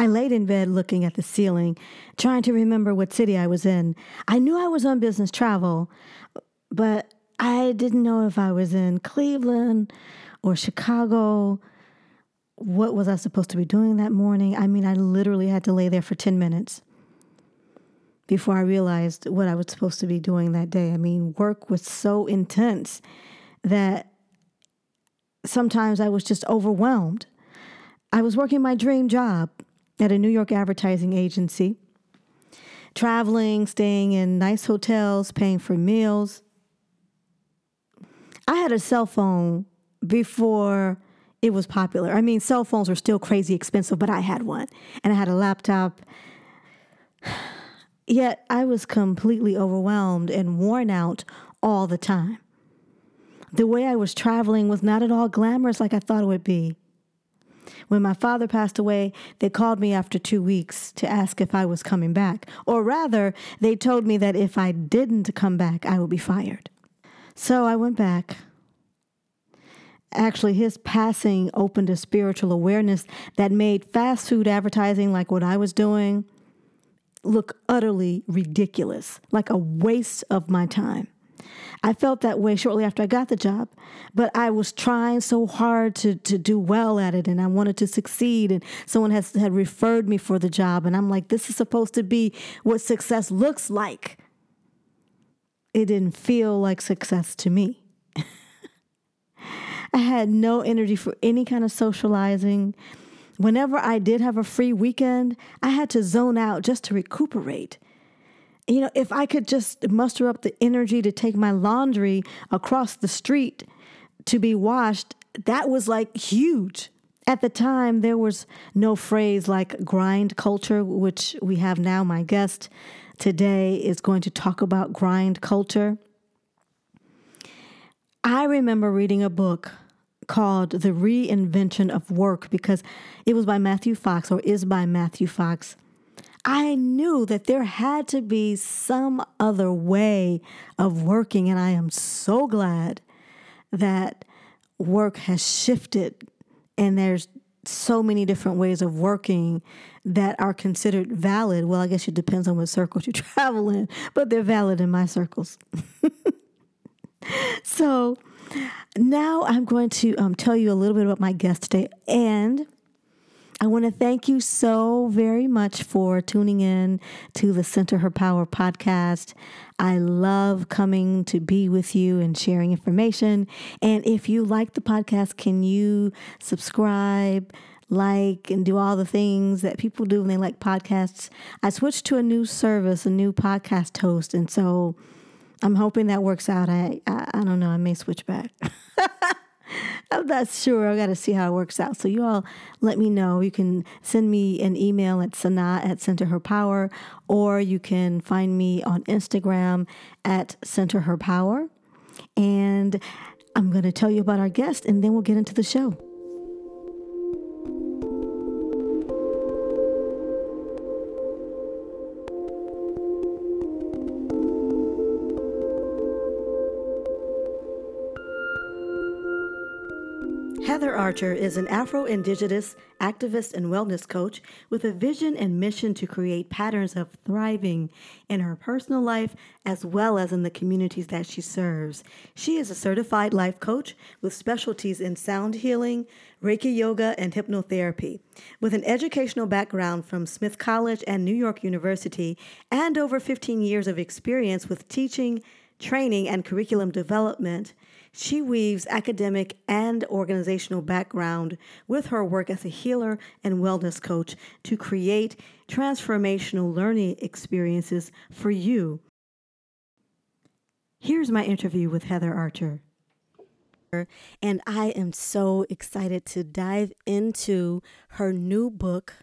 I laid in bed looking at the ceiling, trying to remember what city I was in. I knew I was on business travel, but I didn't know if I was in Cleveland or Chicago. What was I supposed to be doing that morning? I mean, I literally had to lay there for 10 minutes before I realized what I was supposed to be doing that day. I mean, work was so intense that sometimes I was just overwhelmed. I was working my dream job at a New York advertising agency, traveling, staying in nice hotels, paying for meals. I had a cell phone before it was popular. I mean, cell phones were still crazy expensive, but I had one. And I had a laptop. Yet I was completely overwhelmed and worn out all the time. The way I was traveling was not at all glamorous like I thought it would be. When my father passed away, they called me after two weeks to ask if I was coming back. Or rather, they told me that if I didn't come back, I would be fired. So I went back. Actually, his passing opened a spiritual awareness that made fast food advertising like what I was doing look utterly ridiculous, like a waste of my time. I felt that way shortly after I got the job, but I was trying so hard to, to do well at it and I wanted to succeed. And someone has, had referred me for the job, and I'm like, this is supposed to be what success looks like. It didn't feel like success to me. I had no energy for any kind of socializing. Whenever I did have a free weekend, I had to zone out just to recuperate you know, if I could just muster up the energy to take my laundry across the street to be washed, that was like huge. At the time, there was no phrase like grind culture, which we have now. My guest today is going to talk about grind culture. I remember reading a book called The Reinvention of Work because it was by Matthew Fox or is by Matthew Fox. I knew that there had to be some other way of working, and I am so glad that work has shifted and there's so many different ways of working that are considered valid. Well, I guess it depends on what circles you travel in, but they're valid in my circles. so now I'm going to um, tell you a little bit about my guest today and I want to thank you so very much for tuning in to the Center Her Power podcast. I love coming to be with you and sharing information. And if you like the podcast, can you subscribe? like and do all the things that people do when they like podcasts. I switched to a new service, a new podcast host, and so I'm hoping that works out. I I, I don't know. I may switch back. Oh, I'm not sure. I got to see how it works out. So you all let me know. You can send me an email at Sanaa at Center Her Power, or you can find me on Instagram at Center Her Power. And I'm going to tell you about our guest, and then we'll get into the show. Archer is an Afro Indigenous activist and wellness coach with a vision and mission to create patterns of thriving in her personal life as well as in the communities that she serves. She is a certified life coach with specialties in sound healing, Reiki yoga, and hypnotherapy. With an educational background from Smith College and New York University and over 15 years of experience with teaching, training, and curriculum development, she weaves academic and organizational background with her work as a healer and wellness coach to create transformational learning experiences for you. Here's my interview with Heather Archer. And I am so excited to dive into her new book.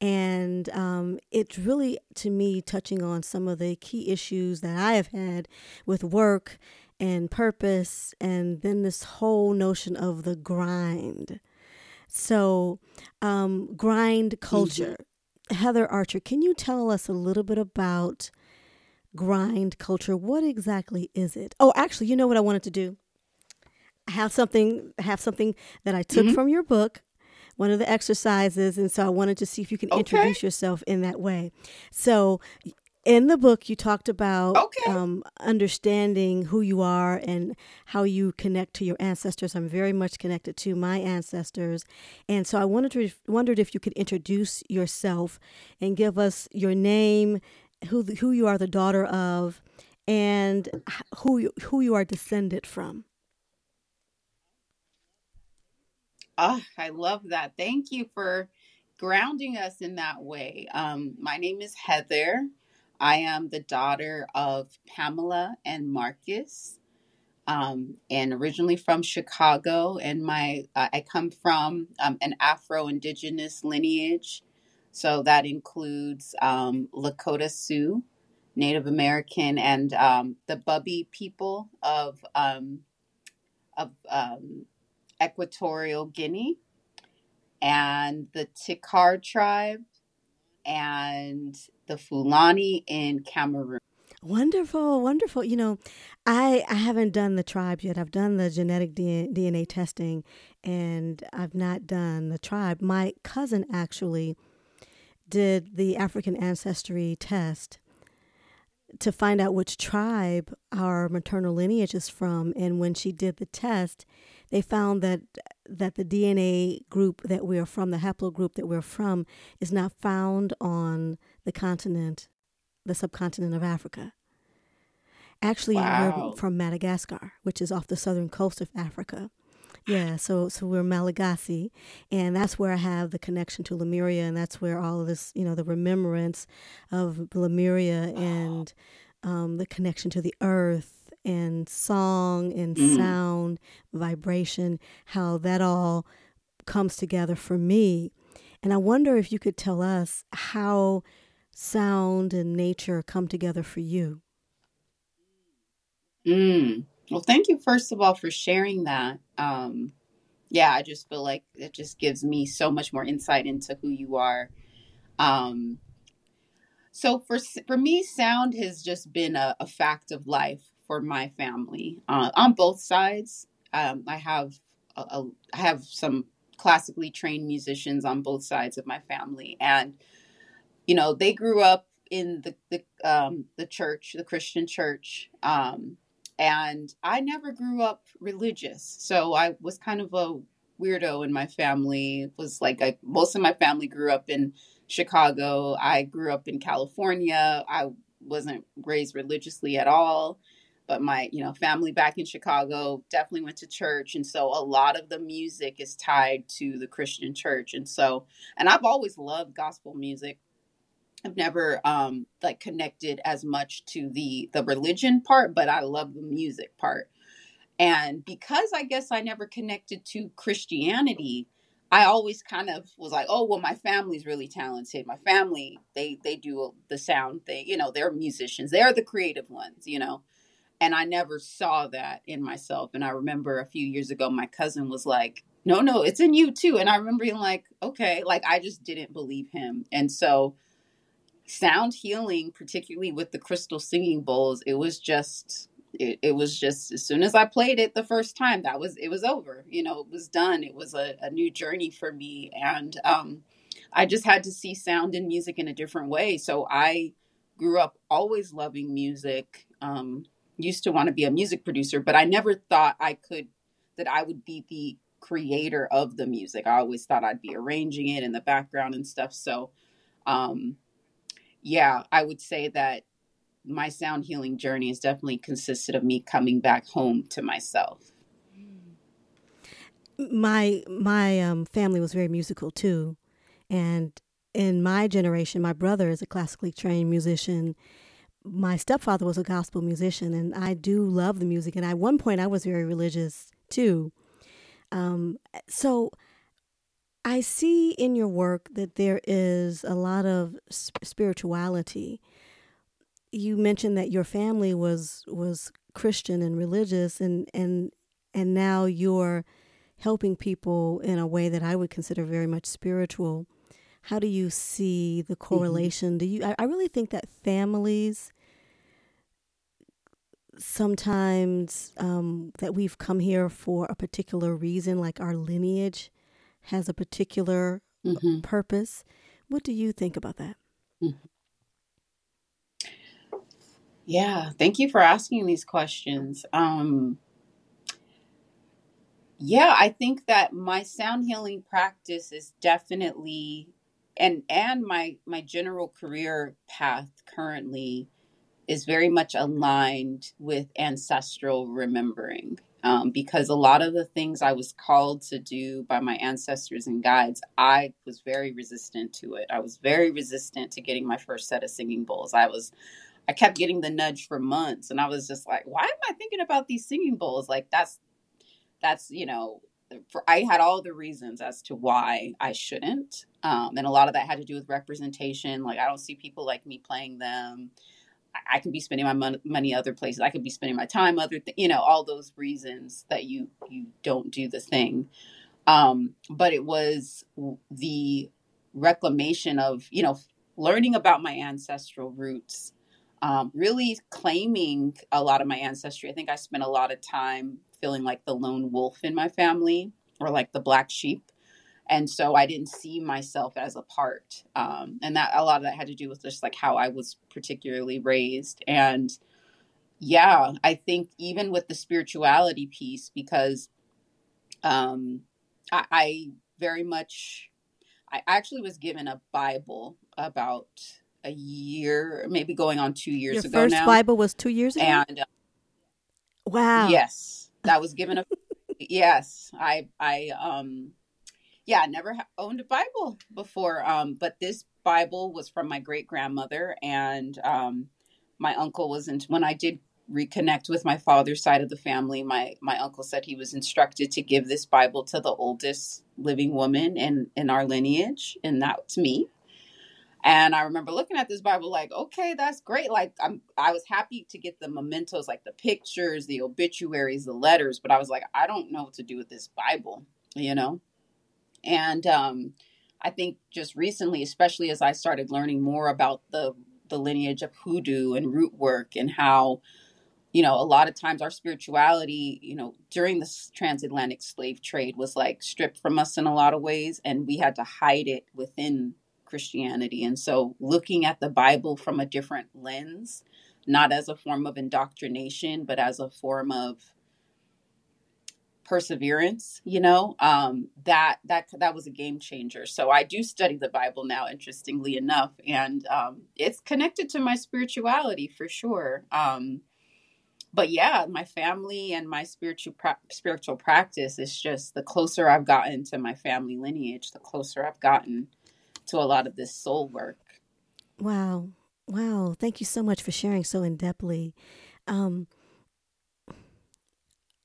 And um, it's really, to me, touching on some of the key issues that I have had with work and purpose, and then this whole notion of the grind. So, um, grind culture. Mm-hmm. Heather Archer, can you tell us a little bit about grind culture? What exactly is it? Oh, actually, you know what I wanted to do? I have something have something that I took mm-hmm. from your book, one of the exercises. And so I wanted to see if you can Okay. introduce yourself in that way. So in the book, you talked about Okay. um, understanding who you are and how you connect to your ancestors. I'm very much connected to my ancestors, and so I wanted to wondered if you could introduce yourself and give us your name, who the, who you are the daughter of, and who you, who you are descended from. Ah, I love that. Thank you for grounding us in that way. Um, my name is Heather. I am the daughter of Pamela and Marcus, um, and originally from Chicago. And my uh, I come from um, an Afro-Indigenous lineage, so that includes um, Lakota Sioux, Native American, and um, the Bubi people of um, of um, Equatorial Guinea and the Tikar tribe and the Fulani in Cameroon. Wonderful, wonderful. You know, I I haven't done the tribe yet. I've done the genetic DNA testing, and I've not done the tribe. My cousin actually did the African ancestry test to find out which tribe our maternal lineage is from, and when she did the test, they found that that the DNA group that we're from, the haplogroup that we're from, is not found on the continent, the subcontinent of Africa. Actually, we're from Madagascar, which is off the southern coast of Africa. Yeah, so so we're Malagasy, and that's where I have the connection to Lemuria, and that's where all of this, you know, the remembrance of Lemuria and um, the connection to the earth and song and Mm. sound, vibration, how that all comes together for me. And I wonder if you could tell us how sound and nature come together for you. Mm. Well, thank you, first of all, for sharing that. Um, yeah, I just feel like it just gives me so much more insight into who you are. Um, so for for me, sound has just been a, a fact of life for my family uh, on both sides. Um, I have a, a, I have some classically trained musicians on both sides of my family, and you know they grew up in the the um, the church, the Christian church, um, and I never grew up religious, so I was kind of a weirdo in my family. It was like I, most of my family grew up in Chicago. I grew up in California. I wasn't raised religiously at all, but my you know family back in Chicago definitely went to church, and so a lot of the music is tied to the Christian church, and so and I've always loved gospel music I've never um like connected as much to the the religion part, but I love the music part. And because I guess I never connected to Christianity, I always kind of was like, oh well, my family's really talented. My family they they do the sound thing, you know, they're musicians. They're the creative ones, you know. And I never saw that in myself. And I remember a few years ago, my cousin was like, no, no, it's in you too. And I remember being like, okay, like I just didn't believe him. And so sound healing particularly with the crystal singing bowls it was just it, it was just as soon as i played it the first time that was it was over you know it was done it was a, a new journey for me and um i just had to see sound and music in a different way so i grew up always loving music um used to want to be a music producer but i never thought i could that i would be the creator of the music i always thought i'd be arranging it in the background and stuff so um yeah, I would say that my sound healing journey has definitely consisted of me coming back home to myself. My my um, family was very musical too, and in my generation, my brother is a classically trained musician. My stepfather was a gospel musician, and I do love the music. And at one point, I was very religious too. Um, so I see in your work that there is a lot of spirituality. You mentioned that your family was was Christian and religious, and and and now you're helping people in a way that I would consider very much spiritual. How do you see the hmm correlation? Do you? I, I really think that families sometimes um, that we've come here for a particular reason, like our lineage has a particular hmm purpose. What do you think about that? Yeah, thank you for asking these questions. Um, yeah, I think that my sound healing practice is definitely and and my my general career path currently is very much aligned with ancestral remembering. Um, because a lot of the things I was called to do by my ancestors and guides, I was very resistant to it. I was very resistant to getting my first set of singing bowls. I was I kept getting the nudge for months and I was just like, why am I thinking about these singing bowls? Like that's that's, you know, for I had all the reasons as to why I shouldn't. Um, and a lot of that had to do with representation. Like I don't see people like me playing them. I, I could be spending my mon- money other places. I could be spending my time other, th- you know, all those reasons that you you don't do the thing. Um, but it was the reclamation of, you know, learning about my ancestral roots um, really claiming a lot of my ancestry. I think I spent a lot of time feeling like the lone wolf in my family or like the black sheep. And so I didn't see myself as a part. Um, and that a lot of that had to do with just like how I was particularly raised. And yeah, I think even with the spirituality piece, because um, I, I very much, I actually was given a Bible about a year, maybe going on two Your years ago first now. Bible was two years ago? And uh, Wow. yes, that was given a yes. I I um yeah, never owned a Bible before. Um, but this Bible was from my great grandmother, and um, my uncle was in. When I did reconnect with my father's side of the family, my my uncle said he was instructed to give this Bible to the oldest living woman in in our lineage, and that's me. And I remember looking at this Bible like, okay, that's great. Like I'm I was happy to get the mementos, like the pictures, the obituaries, the letters, but I was like, I don't know what to do with this Bible, you know? And um I think just recently, especially as I started learning more about the the lineage of hoodoo and root work and how you know, a lot of times our spirituality, you know, during this transatlantic slave trade was like stripped from us in a lot of ways, and we had to hide it within Christianity. And so looking at the Bible from a different lens, not as a form of indoctrination, but as a form of perseverance you know um that that that was a game changer so i do study the bible now interestingly enough and um it's connected to my spirituality for sure um but yeah, my family and my spiritual pra- spiritual practice is just the closer I've gotten to my family lineage, the closer I've gotten to a lot of this soul work. Wow. Wow. Thank you so much for sharing so in depthly. Um,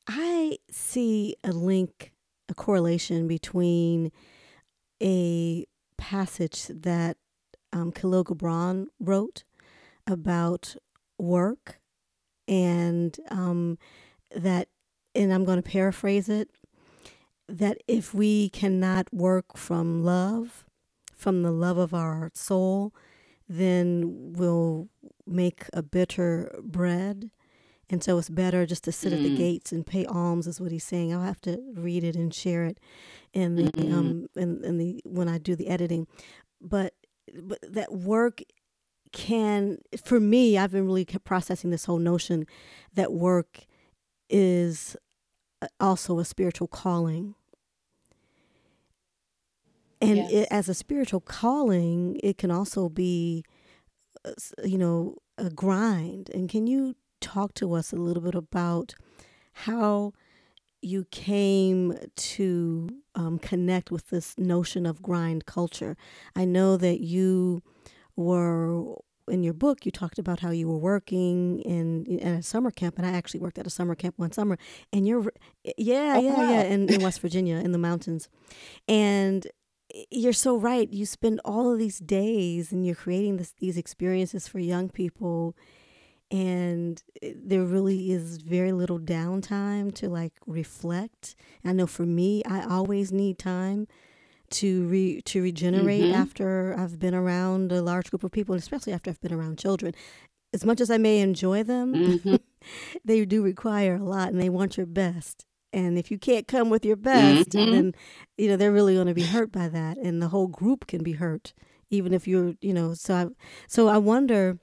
I see a link, a correlation between a passage that um, Khalil Gibran wrote about work and um, that, and I'm going to paraphrase it, that if we cannot work from love, from the love of our soul, then we'll make a bitter bread. And so it's better just to sit at the Mm, gates and pay alms, is what he's saying. I'll have to read it and share it in the mm, um in, in the when I do the editing. But but that work can for me, I've been really processing this whole notion that work is uh, also a spiritual calling. And it, as a spiritual calling it can also be uh, you know a grind. And can you talk to us a little bit about how you came to um, connect with this notion of grind culture i know that you were in your book you talked about how you were working in, in at a summer camp and i actually worked at a summer camp one summer and you're yeah Oh yeah yeah wow. in, in west virginia in the mountains and you're so right. You spend all of these days and you're creating this, these experiences for young people, and eh, there really is very little downtime to like reflect. I know for me, I always need time to re to regenerate Mm-hmm. after I've been around a large group of people, and especially after I've been around children. As much as I may enjoy them, Mm-hmm. they do require a lot, and they want your best. And if you can't come with your best, hmm then you know they're really going to be hurt by that, and the whole group can be hurt, even if you're you know. So I so I wonder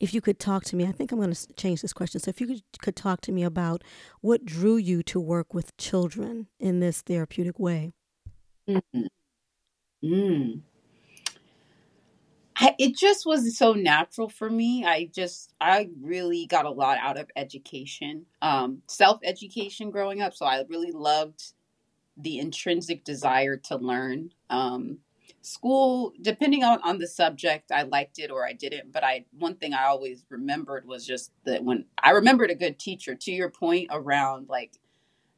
if you could talk to me. I think I'm going to change this question. So if you could, could talk to me about what drew you to work with children in this therapeutic way. mm Mm. I, it just was so natural for me. I just, I really got a lot out of education, um, self education growing up. So I really loved the intrinsic desire to learn. Um, school, depending on, on the subject, I liked it or I didn't. But I, one thing I always remembered was just that when I remembered a good teacher, to your point around like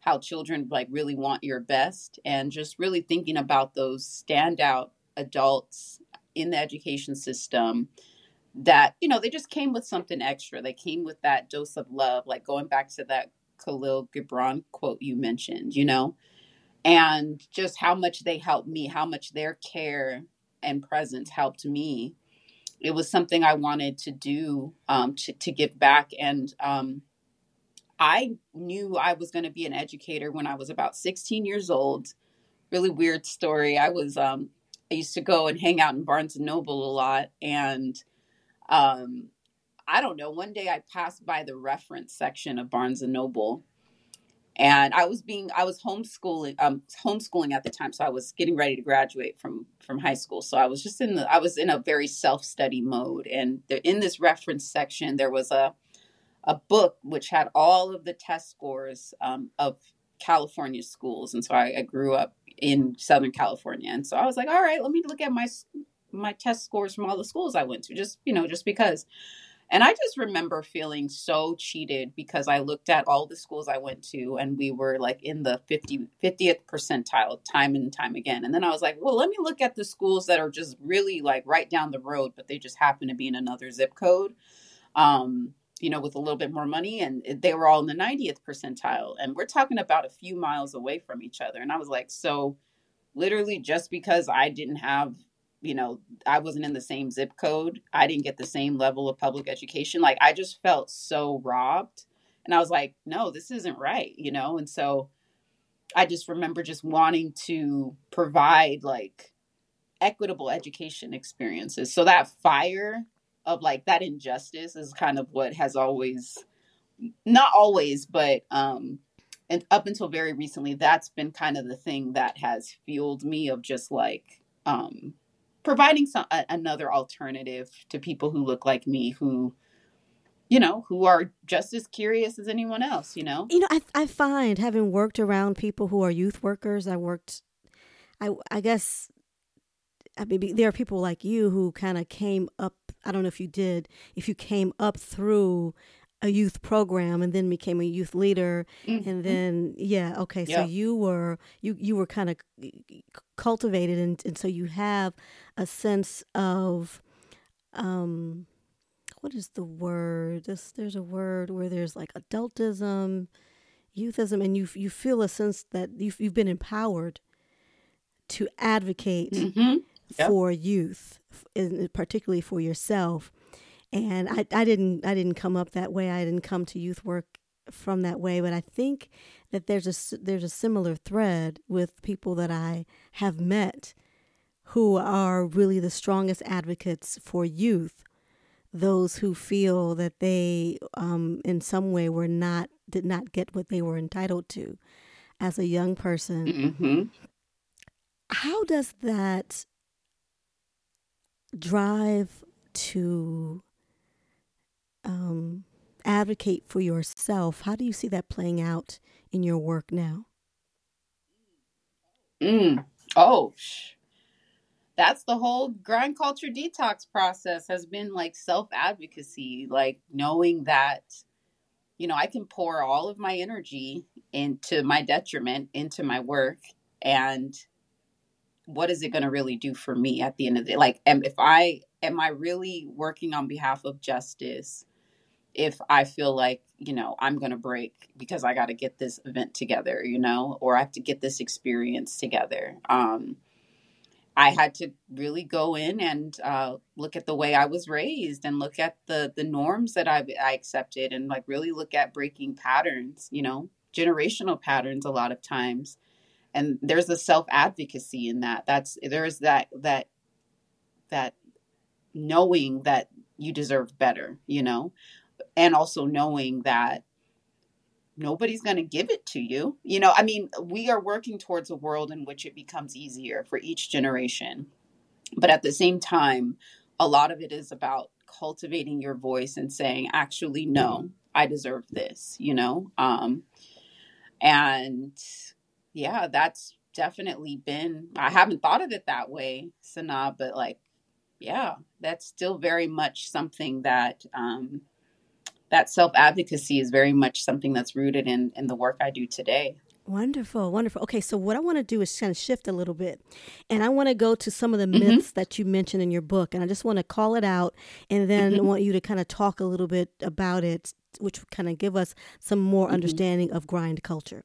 how children like really want your best and just really thinking about those standout adults in the education system that you know they just came with something extra they came with that dose of love like going back to that khalil gibran quote you mentioned you know and just how much they helped me how much their care and presence helped me. It was something i wanted to do um, to, to give back. And um, i knew i was going to be an educator when i was about 16 years old. Really weird story. I was um, I used to go and hang out in Barnes and Noble a lot. And um, I don't know, one day I passed by the reference section of Barnes and Noble and I was being I was homeschooling um homeschooling at the time so I was getting ready to graduate from from high school so I was just in the I was in a very self-study mode and in this reference section there was a a book which had all of the test scores um, of California schools and so I, I grew up in Southern California. And so I was like, all right, let me look at my my test scores from all the schools I went to, just you know, just because. And I just remember feeling so cheated because I looked at all the schools I went to and we were like in the 50, 50th percentile time and time again. And then I was like, well, let me look at the schools that are just really like right down the road, but they just happen to be in another zip code. Um, you know, with a little bit more money, and they were all in the 90th percentile. And we're talking about a few miles away from each other. And I was like, so literally, just because I didn't have, you know, I wasn't in the same zip code, I didn't get the same level of public education. Like, I just felt so robbed. And I was like, no, this isn't right, you know? And so I just remember just wanting to provide like equitable education experiences. So that fire of like that injustice is kind of what has always not always but um and up until very recently that's been kind of the thing that has fueled me of just like um providing some a, another alternative to people who look like me who you know who are just as curious as anyone else you know you know i i find having worked around people who are youth workers i worked i i guess I mean, there are people like you who kind of came up. I don't know if you did, if you came up through a youth program and then became a youth leader mm-hmm. and then yeah okay yeah. so you were you you were kind of cultivated and, and so you have a sense of um what is the word this there's a word where there's like adultism youthism and you you feel a sense that you've, you've been empowered to advocate mm-hmm yep. for youth, and particularly for yourself. And I, I didn't I didn't come up that way. I didn't come to youth work from that way, but I think that there's a there's a similar thread with people that I have met who are really the strongest advocates for youth those who feel that they um, in some way were not did not get what they were entitled to as a young person mm-hmm. how does that drive to um, advocate for yourself, how do you see that playing out in your work now? Mm. Oh, that's the whole grind culture detox process has been like self advocacy, like knowing that, you know, I can pour all of my energy into my detriment into my work and what is it going to really do for me at the end of the day? Like, am, if I am I really working on behalf of justice? If I feel like you know I'm going to break because I got to get this event together, you know, or I have to get this experience together. Um, I had to really go in and uh, look at the way I was raised and look at the the norms that I I accepted and like really look at breaking patterns, you know, generational patterns a lot of times and there's a self advocacy in that that's there's that that that knowing that you deserve better you know and also knowing that nobody's going to give it to you. You know i mean we are working towards a world in which it becomes easier for each generation. But at the same time a lot of it is about cultivating your voice and saying actually no i deserve this you know? Um and yeah, that's definitely been, I haven't thought of it that way, Sana, but like, yeah, that's still very much something that, um, that self advocacy is very much something that's rooted in, in the work I do today. Wonderful, wonderful. Okay, so what I want to do is kind of shift a little bit. And I want to go to some of the mm-hmm. myths that you mentioned in your book. And I just want to call it out and then mm-hmm. want you to kind of talk a little bit about it, which kind of give us some more mm-hmm. understanding of grind culture.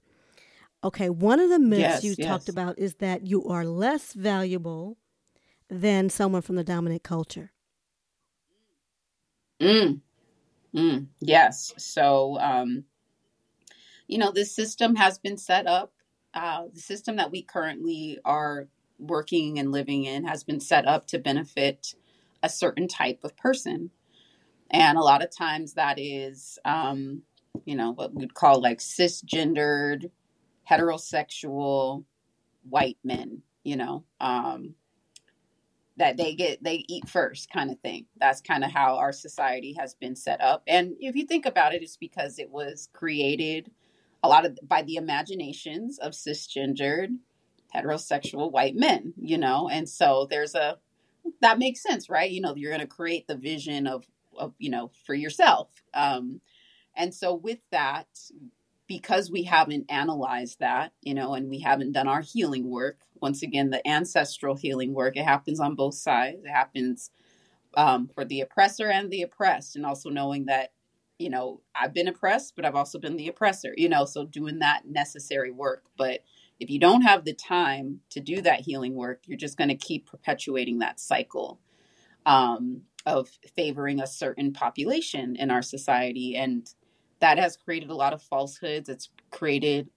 Okay, one of the myths yes, you yes. talked about is that you are less valuable than someone from the dominant culture. Mm. Mm. Yes. So, um, you know, this system has been set up. Uh, the system that we currently are working and living in has been set up to benefit a certain type of person. And a lot of times that is, um, you know, what we'd call like cisgendered heterosexual white men, you know, um, that they get they eat first kind of thing. That's kind of how our society has been set up. And if you think about it, it's because it was created a lot of by the imaginations of cisgendered heterosexual white men, you know. And so there's a that makes sense, right? You know, you're going to create the vision of of you know for yourself. Um, and so with that, because we haven't analyzed that, you know, and we haven't done our healing work, once again, the ancestral healing work, it happens on both sides. It happens um, for the oppressor and the oppressed, and also knowing that, you know, I've been oppressed, but I've also been the oppressor, you know, so doing that necessary work. But if you don't have the time to do that healing work, you're just going to keep perpetuating that cycle um, of favoring a certain population in our society. And that has created a lot of falsehoods. It's created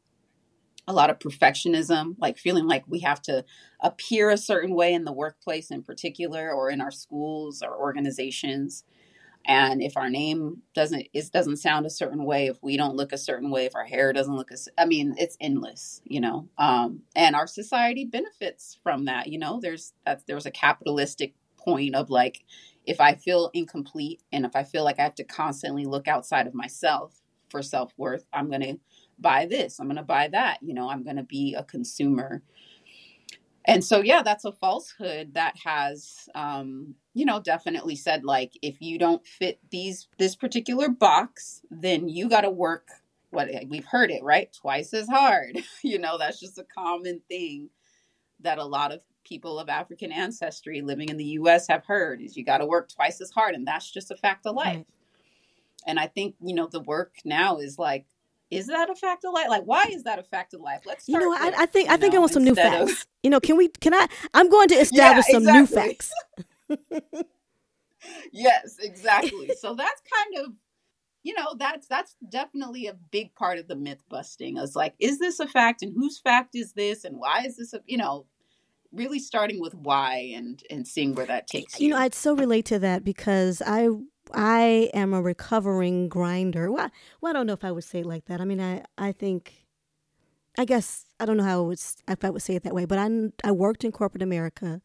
a lot of perfectionism, like feeling like we have to appear a certain way in the workplace in particular or in our schools or organizations. And if our name doesn't it doesn't sound a certain way, if we don't look a certain way, if our hair doesn't look as I mean, it's endless, you know. Um, and our society benefits from that, you know. There's that there's a capitalistic point of like if I feel incomplete and if I feel like I have to constantly look outside of myself for self worth, I'm going to buy this, I'm going to buy that, you know, I'm going to be a consumer. And so, yeah, that's a falsehood that has, um, you know, definitely said like, if you don't fit these, this particular box, then you got to work what we've heard it, right? Twice as hard. you know, that's just a common thing that a lot of people of African ancestry living in the US have heard is you got to work twice as hard and that's just a fact of life. Right. And I think, you know, the work now is like is that a fact of life? Like, why is that a fact of life? Let's. you know, with, I, I, think I think know, I want some new facts. Of... You know, can we? Can I? I'm going to establish yeah, exactly. some new facts. yes, exactly. so that's kind of, you know, that's that's definitely a big part of the myth busting. Is like, is this a fact, and whose fact is this, and why is this a, you know, really starting with why and and seeing where that takes you. You know, I'd so relate to that because I I am a recovering grinder. Well, well, I don't know if I would say it like that. I mean, I I think I guess I don't know how I would if I would say it that way, but I I worked in corporate America.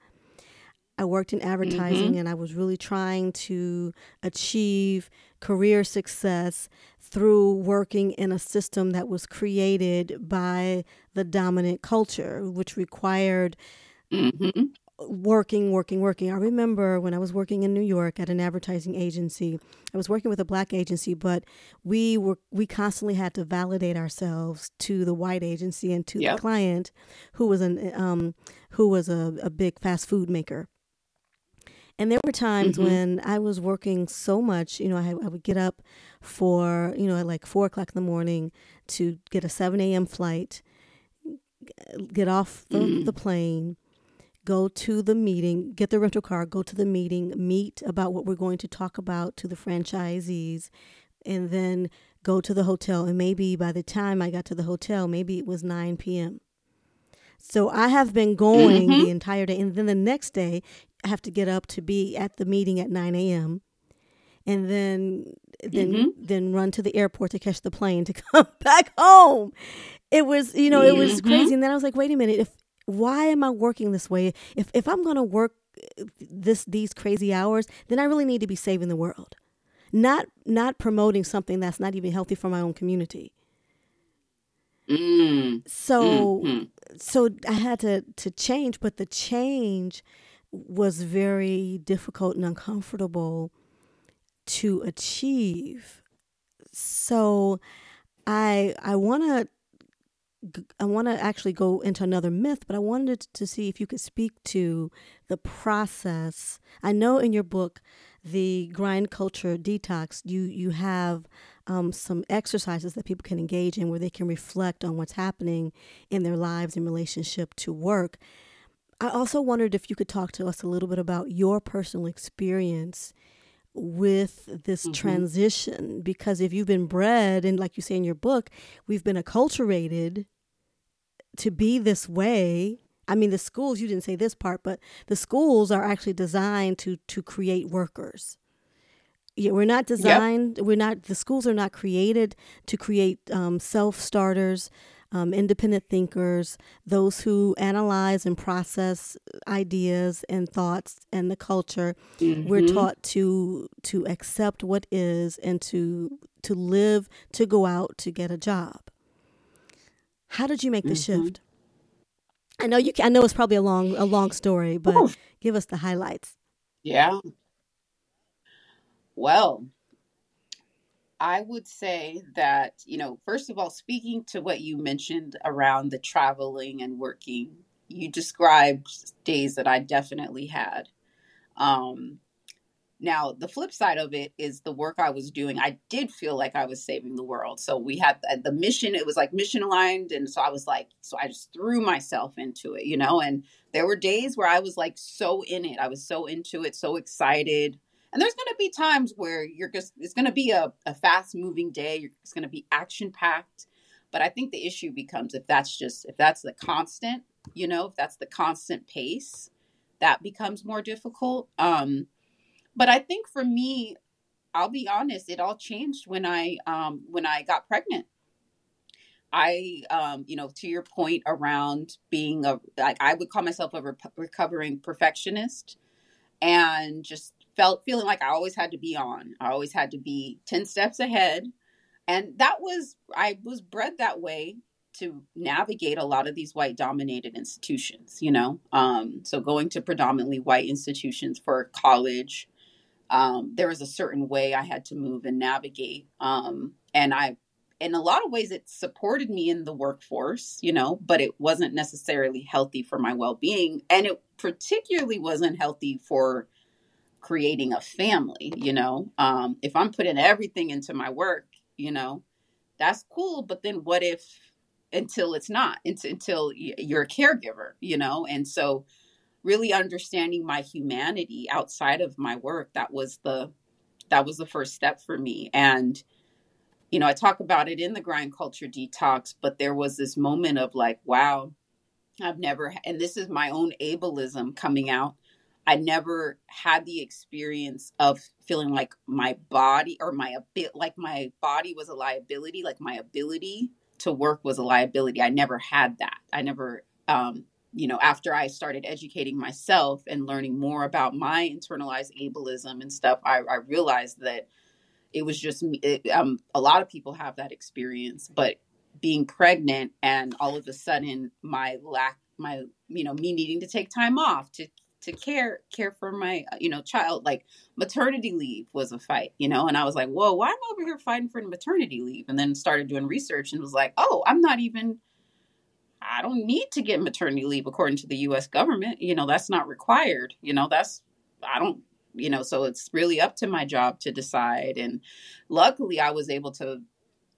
I worked in advertising mm-hmm. and I was really trying to achieve career success through working in a system that was created by the dominant culture, which required Mm-hmm. Working, working, working. I remember when I was working in New York at an advertising agency. I was working with a black agency, but we were we constantly had to validate ourselves to the white agency and to yep. the client, who was an um, who was a, a big fast food maker. And there were times mm-hmm. when I was working so much, you know, I, I, would get up for, you know, at like four o'clock in the morning to get a 7 a.m. flight, get off the, mm. the plane, go to the meeting, get the rental car, go to the meeting, meet about what we're going to talk about to the franchisees, and then go to the hotel, and maybe by the time I got to the hotel, maybe it was 9 p.m. So I have been going Mm-hmm. the entire day. And then the next day, I have to get up to be at the meeting at 9 a.m. And then then Mm-hmm. then run to the airport to catch the plane to come back home. It was, you know, it was Mm-hmm. crazy. And then I was like, wait a minute, if why am I working this way? If if I'm gonna work uh, this these crazy hours, then I really need to be saving the world. Not not promoting something that's not even healthy for my own community. Mm. So Mhm. so I had to to change, but the change was very difficult and uncomfortable to achieve. So I I want to I want to actually go into another myth, but I wanted to see if you could speak to the process. I know in your book, the grind culture detox, you you have um, some exercises that people can engage in where they can reflect on what's happening in their lives in relationship to work. I also wondered if you could talk to us a little bit about your personal experience with this Mhm. transition because if you've been bred and like you say in your book we've been acculturated to be this way. I mean the schools you didn't say this part but the schools are actually designed to to create workers. Yeah, we're not designed we're not the schools are not created to create um, self-starters um, independent thinkers those who analyze and process ideas and thoughts and the culture we're Mhm. taught to to accept what is and to to live to go out to get a job how did you make the Mhm. shift i know you can, i know it's probably a long a long story but Oof. give us the highlights Yeah. Well, I would say that, you know, first of all, speaking to what you mentioned around the traveling and working, you described days that I definitely had. Um, now, the flip side of it is the work I was doing. I did feel like I was saving the world. So we had the, the mission, it was like mission aligned. And so I was like, so I just threw myself into it, you know? And there were days where I was like so in it. I was so into it, so excited. And there's going to be times where you're just, it's going to be a, a fast moving day. It's going to be action packed. But I think the issue becomes if that's just, if that's the constant, you know, if that's the constant pace, that becomes more difficult. Um, but I think for me, I'll be honest, it all changed when I um when I got pregnant. I um you know to your point around being a like I would call myself a re- recovering perfectionist and just felt feeling like I always had to be on. I always had to be 10 steps ahead. And that was I was bred that way to navigate a lot of these white dominated institutions, you know. Um so going to predominantly white institutions for college um, there was a certain way I had to move and navigate. Um, and I, in a lot of ways, it supported me in the workforce, you know, but it wasn't necessarily healthy for my well being. And it particularly wasn't healthy for creating a family, you know. Um, if I'm putting everything into my work, you know, that's cool. But then what if, until it's not, until, you're a caregiver, you know? And so, really understanding my humanity outside of my work that was the that was the first step for me and you know i talk about it in the grind culture detox but there was this moment of like wow i've never and this is my own ableism coming out i never had the experience of feeling like my body or my bit like my body was a liability like my ability to work was a liability i never had that i never um you know, after I started educating myself and learning more about my internalized ableism and stuff, I, I realized that it was just me. It, um, a lot of people have that experience, but being pregnant and all of a sudden my lack, my you know, me needing to take time off to to care care for my uh, you know child, like maternity leave was a fight, you know, and I was like, whoa, why am I over here fighting for maternity leave? And then started doing research and was like, oh, I'm not even I don't need to get maternity leave according to the US government. You know, that's not required. You know, that's, I don't, you know, so it's really up to my job to decide. And luckily I was able to,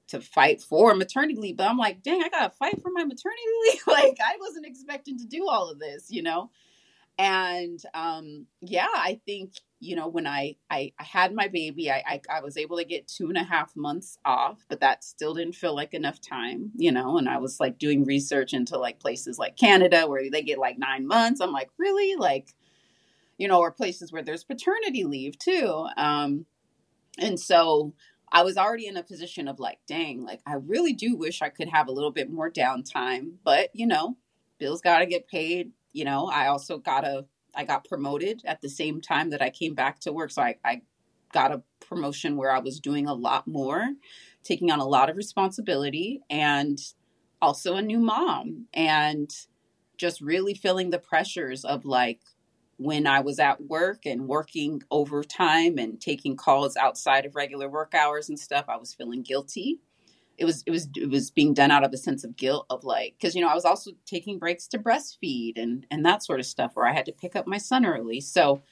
to fight for maternity leave, but I'm like, dang, I got to fight for my maternity leave. like I wasn't expecting to do all of this, you know? And um, yeah, I think you know when I I, I had my baby, I, I, I was able to get two and a half months off, but that still didn't feel like enough time, you know. And I was like doing research into like places like Canada where they get like nine months. I'm like, really, like, you know, or places where there's paternity leave too. Um, and so I was already in a position of like, dang, like I really do wish I could have a little bit more downtime, but you know, bills got to get paid you know, I also got a I got promoted at the same time that I came back to work. So I, I got a promotion where I was doing a lot more, taking on a lot of responsibility and also a new mom and just really feeling the pressures of like when I was at work and working overtime and taking calls outside of regular work hours and stuff, I was feeling guilty it was it was it was being done out of a sense of guilt of like because you know I was also taking breaks to breastfeed and and that sort of stuff where I had to pick up my son early. So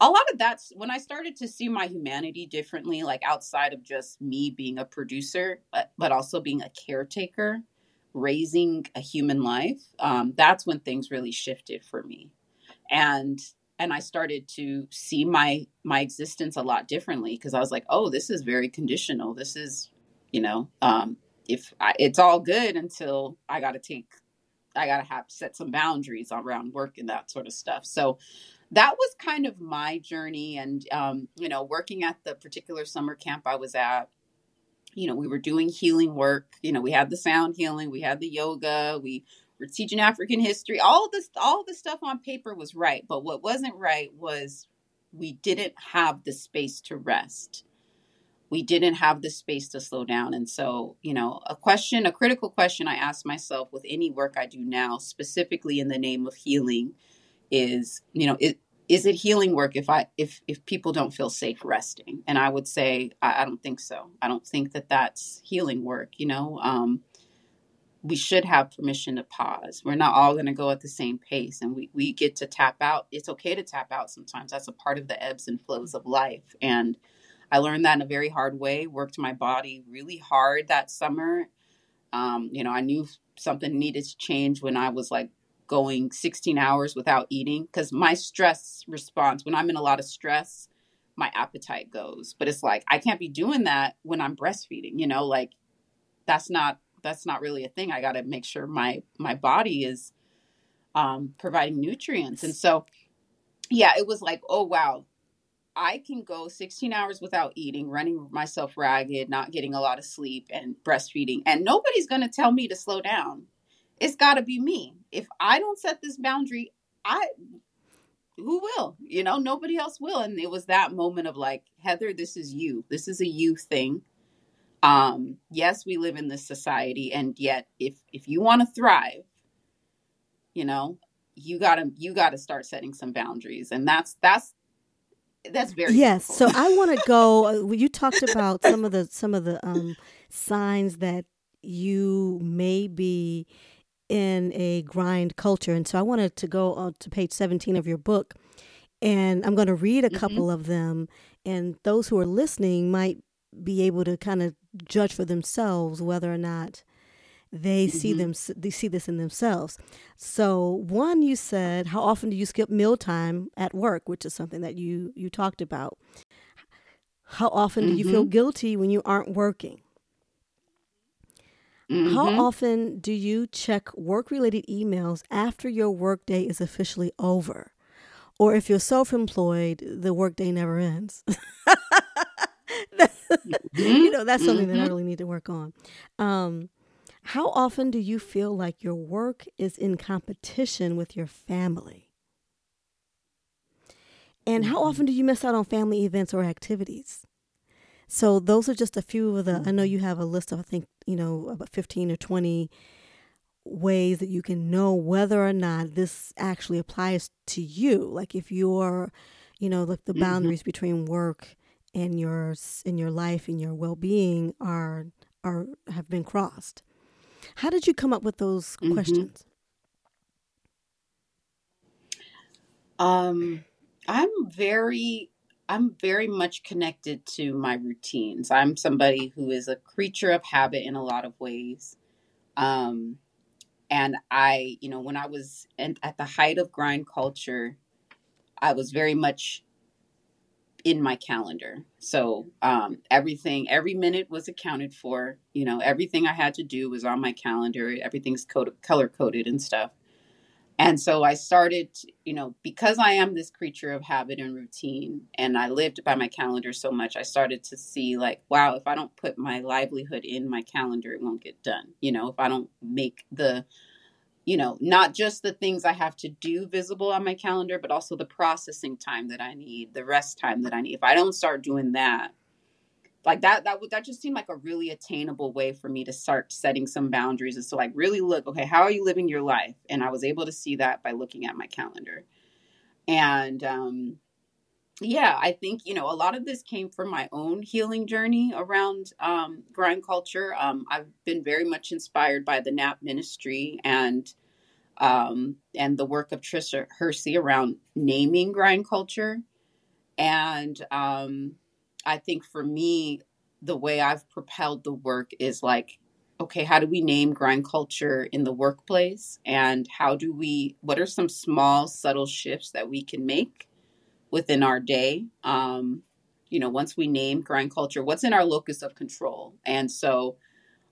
a lot of that's when I started to see my humanity differently, like outside of just me being a producer, but but also being a caretaker, raising a human life. Um, that's when things really shifted for me, and and I started to see my my existence a lot differently because I was like, oh, this is very conditional. This is you know um if I, it's all good until i gotta take i gotta have set some boundaries around work and that sort of stuff. So that was kind of my journey and um you know working at the particular summer camp i was at you know we were doing healing work. You know we had the sound healing we had the yoga we were teaching african history. All this all the stuff on paper was right but what wasn't right was we didn't have the space to rest we didn't have the space to slow down. And so, you know, a question, a critical question I ask myself with any work I do now, specifically in the name of healing, is, you know, it, is it healing work if I if if people don't feel safe resting? And I would say I, I don't think so. I don't think that that's healing work. You know, um, we should have permission to pause. We're not all going to go at the same pace, and we we get to tap out. It's okay to tap out sometimes. That's a part of the ebbs and flows of life, and I learned that in a very hard way, worked my body really hard that summer. Um, you know, I knew something needed to change when I was like going 16 hours without eating because my stress response, when I'm in a lot of stress, my appetite goes. But it's like, I can't be doing that when I'm breastfeeding, you know, like that's not that's not really a thing. I got to make sure my my body is um, providing nutrients. And so, yeah, it was like, oh wow, I can go 16 hours without eating, running myself ragged, not getting a lot of sleep, and breastfeeding, and nobody's going to tell me to slow down. It's got to be me. If I don't set this boundary, I who will? You know, nobody else will. And it was that moment of like, Heather, this is you. This is a you thing. Um, yes, we live in this society, and yet if if you want to thrive, you know, you gotta you gotta start setting some boundaries. And that's that's that's very yes. So I want to go. Uh, you talked about some of the some of the um, signs that you may be in a grind culture, and so I wanted to go on to page seventeen of your book, and I'm going to read a mm-hmm. couple of them, and those who are listening might be able to kind of judge for themselves whether or not they mm-hmm. see them they see this in themselves so one you said how often do you skip mealtime at work which is something that you you talked about how often mm-hmm. do you feel mm-hmm. guilty when you aren't working mm-hmm. how often do you check work related emails after your workday is officially over or if you're self-employed the workday never ends you know that's something that i mm-hmm. really need to work on um, how often do you feel like your work is in competition with your family? And how often do you miss out on family events or activities? So those are just a few of the I know you have a list of I think, you know, about 15 or 20 ways that you can know whether or not this actually applies to you. Like if you're, you know, like the mm-hmm. boundaries mm-hmm. between work and your in your life and your well-being are are have been crossed. How did you come up with those mm-hmm. questions? Um, I'm very I'm very much connected to my routines. I'm somebody who is a creature of habit in a lot of ways. Um, And I, you know, when I was in, at the height of grind culture, I was very much in my calendar. So um, everything, every minute was accounted for. You know, everything I had to do was on my calendar. Everything's color coded and stuff. And so I started, you know, because I am this creature of habit and routine, and I lived by my calendar so much, I started to see, like, wow, if I don't put my livelihood in my calendar, it won't get done. You know, if I don't make the, you know, not just the things I have to do visible on my calendar, but also the processing time that I need, the rest time that I need. If I don't start doing that, like that that would that just seemed like a really attainable way for me to start setting some boundaries and so like really look okay how are you living your life and i was able to see that by looking at my calendar and um yeah i think you know a lot of this came from my own healing journey around um grind culture um i've been very much inspired by the nap ministry and um and the work of Tricia Hersey around naming grind culture and um I think for me, the way I've propelled the work is like, okay, how do we name grind culture in the workplace? And how do we, what are some small, subtle shifts that we can make within our day? Um, you know, once we name grind culture, what's in our locus of control? And so,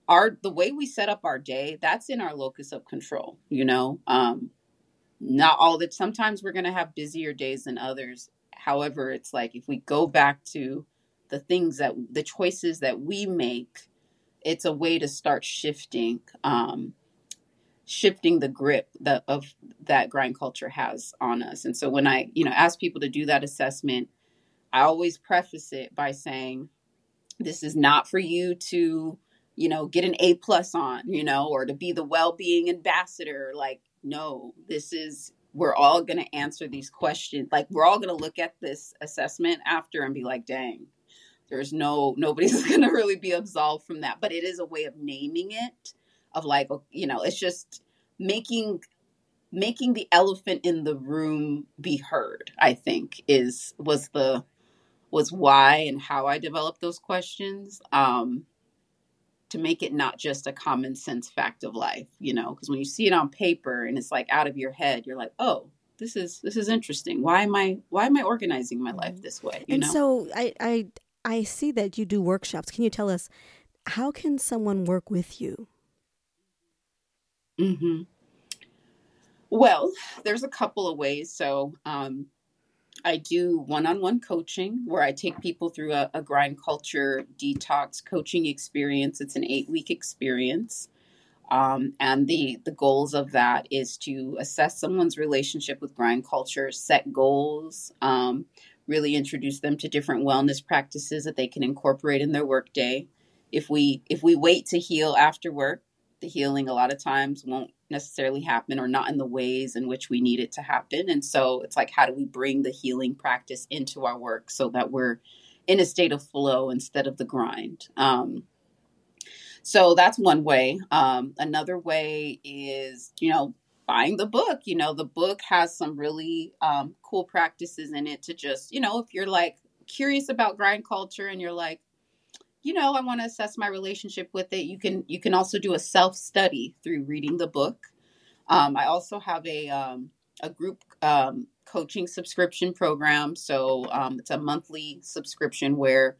our the way we set up our day, that's in our locus of control, you know. Um, not all that sometimes we're gonna have busier days than others. However, it's like if we go back to the things that the choices that we make it's a way to start shifting um shifting the grip that of that grind culture has on us. And so when i you know ask people to do that assessment i always preface it by saying this is not for you to you know get an a plus on you know or to be the well-being ambassador. Like no this is we're all going to answer these questions like we're all going to look at this assessment after and be like dang there's no nobody's going to really be absolved from that, but it is a way of naming it of like you know, it's just making making the elephant in the room be heard, I think is was the was why and how I developed those questions. Um to make it not just a common sense fact of life, you know, because when you see it on paper and it's like out of your head, you're like, oh, this is this is interesting. Why am I why am I organizing my life mm-hmm. this way? You and know? so I I I see that you do workshops. Can you tell us how can someone work with you? Mm-hmm. Well, there's a couple of ways. So um, I do one-on-one coaching where I take people through a, a grind culture detox coaching experience. It's an eight-week experience. Um, and the the goals of that is to assess someone's relationship with grind culture, set goals, um, really introduce them to different wellness practices that they can incorporate in their workday. If we if we wait to heal after work, the healing a lot of times won't necessarily happen or not in the ways in which we need it to happen. And so it's like how do we bring the healing practice into our work so that we're in a state of flow instead of the grind. Um, so that's one way. Um, another way is, you know, buying the book. You know, the book has some really um, cool practices in it to just, you know, if you're like curious about grind culture and you're like, you know, I want to assess my relationship with it. You can you can also do a self study through reading the book. Um, I also have a um, a group um, coaching subscription program. So um, it's a monthly subscription where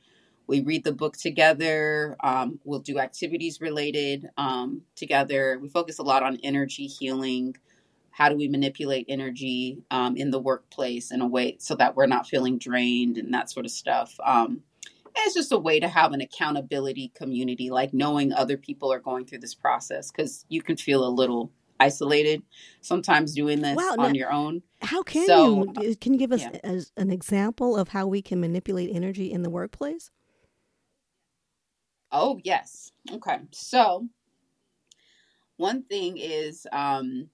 we read the book together. Um, we'll do activities related um, together. We focus a lot on energy healing. How do we manipulate energy in the workplace in a way so that we're not feeling drained and that sort of stuff? Um, it's just a way to have an accountability community, like knowing other people are going through this process because you can feel a little isolated sometimes doing this wow, on now, your own. How can so, you? Can you give us yeah. an example of how we can manipulate energy in the workplace? Oh, yes. Okay. So, one thing is um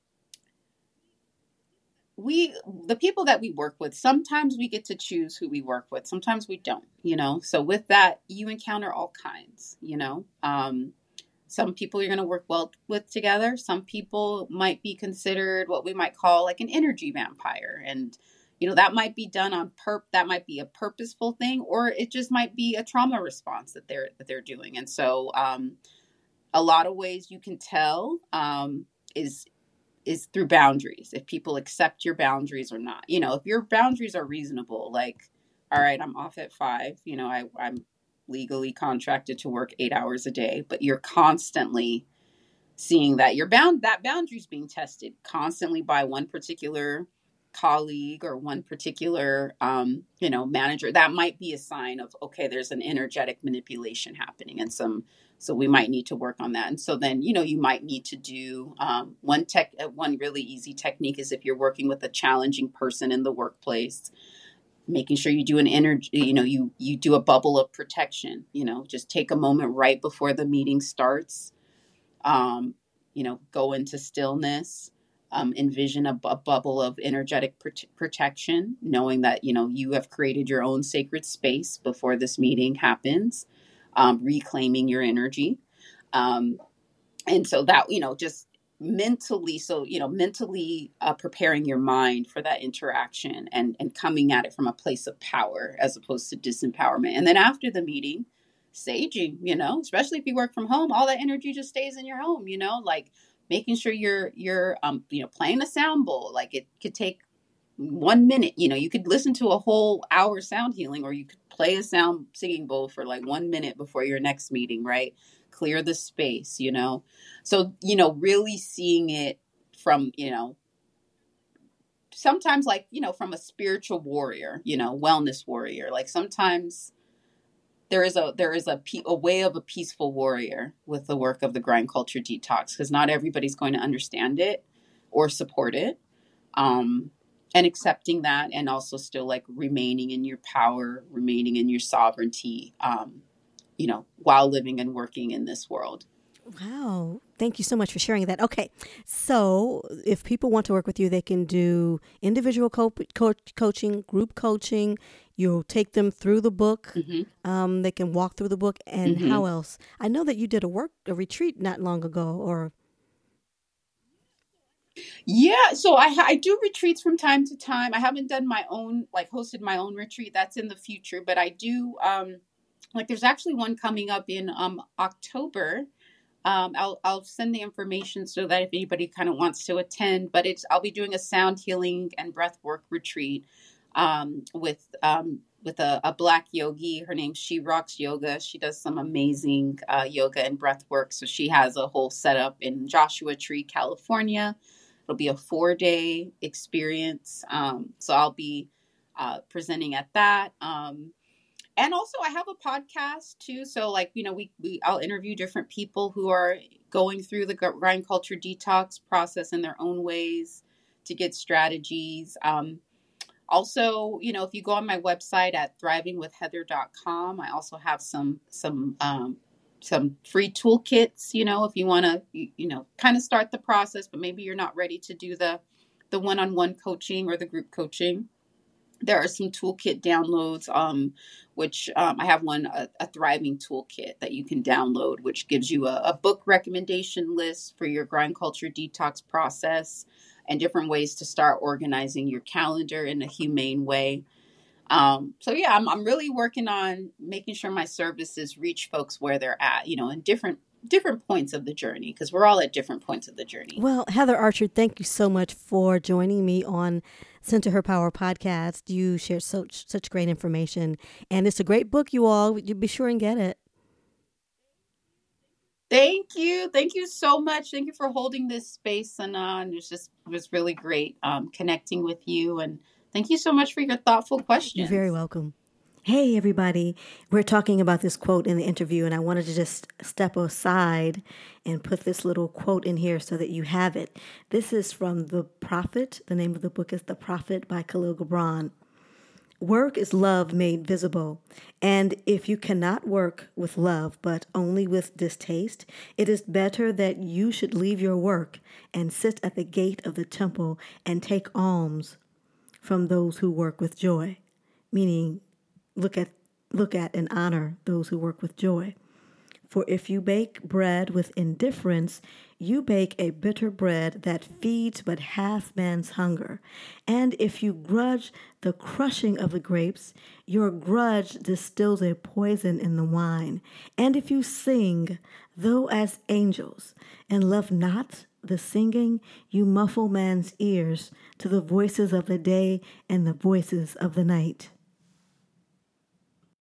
we the people that we work with sometimes we get to choose who we work with. Sometimes we don't you know? So with that you encounter all kinds you know? Um some people you're going to work well with together. Some people might be considered what we might call like an energy vampire. And you know that might be done on perp that might be a purposeful thing or it just might be a trauma response that they're that they're doing. And so um, a lot of ways you can tell um, is is through boundaries. If people accept your boundaries or not. You know, if your boundaries are reasonable, like, all right, I'm off at five. You know, I, I'm legally contracted to work eight hours a day, but you're constantly seeing that you're bound that boundaries being tested constantly by one particular colleague or one particular um, you know manager that might be a sign of okay there's an energetic manipulation happening and some so we might need to work on that. And so then you know you might need to do um, one tech uh, one really easy technique is if you're working with a challenging person in the workplace making sure you do an energy you know you you do a bubble of protection you know just take a moment right before the meeting starts um, you know go into stillness um, envision a, a, bubble of energetic protection, knowing that you know you have created your own sacred space before this meeting happens, um, reclaiming your energy, um, and so that you know just mentally so you know mentally uh, preparing your mind for that interaction and and coming at it from a place of power as opposed to disempowerment. And then after the meeting saging you know especially if you work from home all that energy just stays in your home you know like making sure you're you're um you know playing a sound bowl like it could take one minute you know you could listen to a whole hour sound healing or you could play a sound singing bowl for like one minute before your next meeting right? Clear the space you know? So you know really seeing it from you know sometimes like you know from a spiritual warrior you know wellness warrior like sometimes there is a there is a, a way of a peaceful warrior with the work of the grind culture detox because not everybody's going to understand it or support it. Um, and accepting that and also still like remaining in your power remaining in your sovereignty um, you know while living and working in this world Wow. Thank you so much for sharing that. Okay. So, if people want to work with you, they can do individual co- co- coaching, group coaching. You'll take them through the book. Mm-hmm. Um, they can walk through the book. And mm-hmm. how else? I know that you did a work, a retreat not long ago, or. Yeah, so I I do retreats from time to time. I haven't done my own like hosted my own retreat. That's in the future, but I do um like there's actually one coming up in um October um, I'll I'll send the information so that if anybody kind of wants to attend, but it's I'll be doing a sound healing and breath work retreat um, with um, with a, a, black yogi. Her name She Rocks Yoga. She does some amazing uh, yoga and breath work. So she has a whole setup in Joshua Tree, California. It'll be a four day experience. Um, so I'll be uh, presenting at that. Um, and also i have a podcast too so like you know we, we i'll interview different people who are going through the grind culture detox process in their own ways to get strategies um, also you know if you go on my website at thrivingwithheather.com i also have some some um, some free toolkits you know if you want to you, you know kind of start the process but maybe you're not ready to do the the one-on-one coaching or the group coaching. There are some toolkit downloads um, which um, i have one a, a, thriving toolkit that you can download which gives you a, a, book recommendation list for your grind culture detox process and different ways to start organizing your calendar in a humane way um, so yeah I'm, I'm really working on making sure my services reach folks where they're at you know in different different points of the journey because we're all at different points of the journey well heather archer thank you so much for joining me on Center Her Power podcast. You share such such great information, and it's a great book. You all, you be sure and get it. Thank you, thank you so much. Thank you for holding this space, and uh, it was just it was really great um, connecting with you. And thank you so much for your thoughtful question. You're very welcome. Hey, everybody. We're talking about this quote in the interview, and I wanted to just step aside and put this little quote in here so that you have it. This is from The Prophet. The name of the book is The Prophet by Kahlil Gibran. Work is love made visible. And if you cannot work with love, but only with distaste, it is better that you should leave your work and sit at the gate of the temple and take alms from those who work with joy. Meaning, look at look at and honor those who work with joy. For if you bake bread with indifference, you bake a bitter bread that feeds but half man's hunger. And if you grudge the crushing of the grapes, your grudge distills a poison in the wine. And if you sing, though as angels, and love not the singing, you muffle man's ears to the voices of the day and the voices of the night.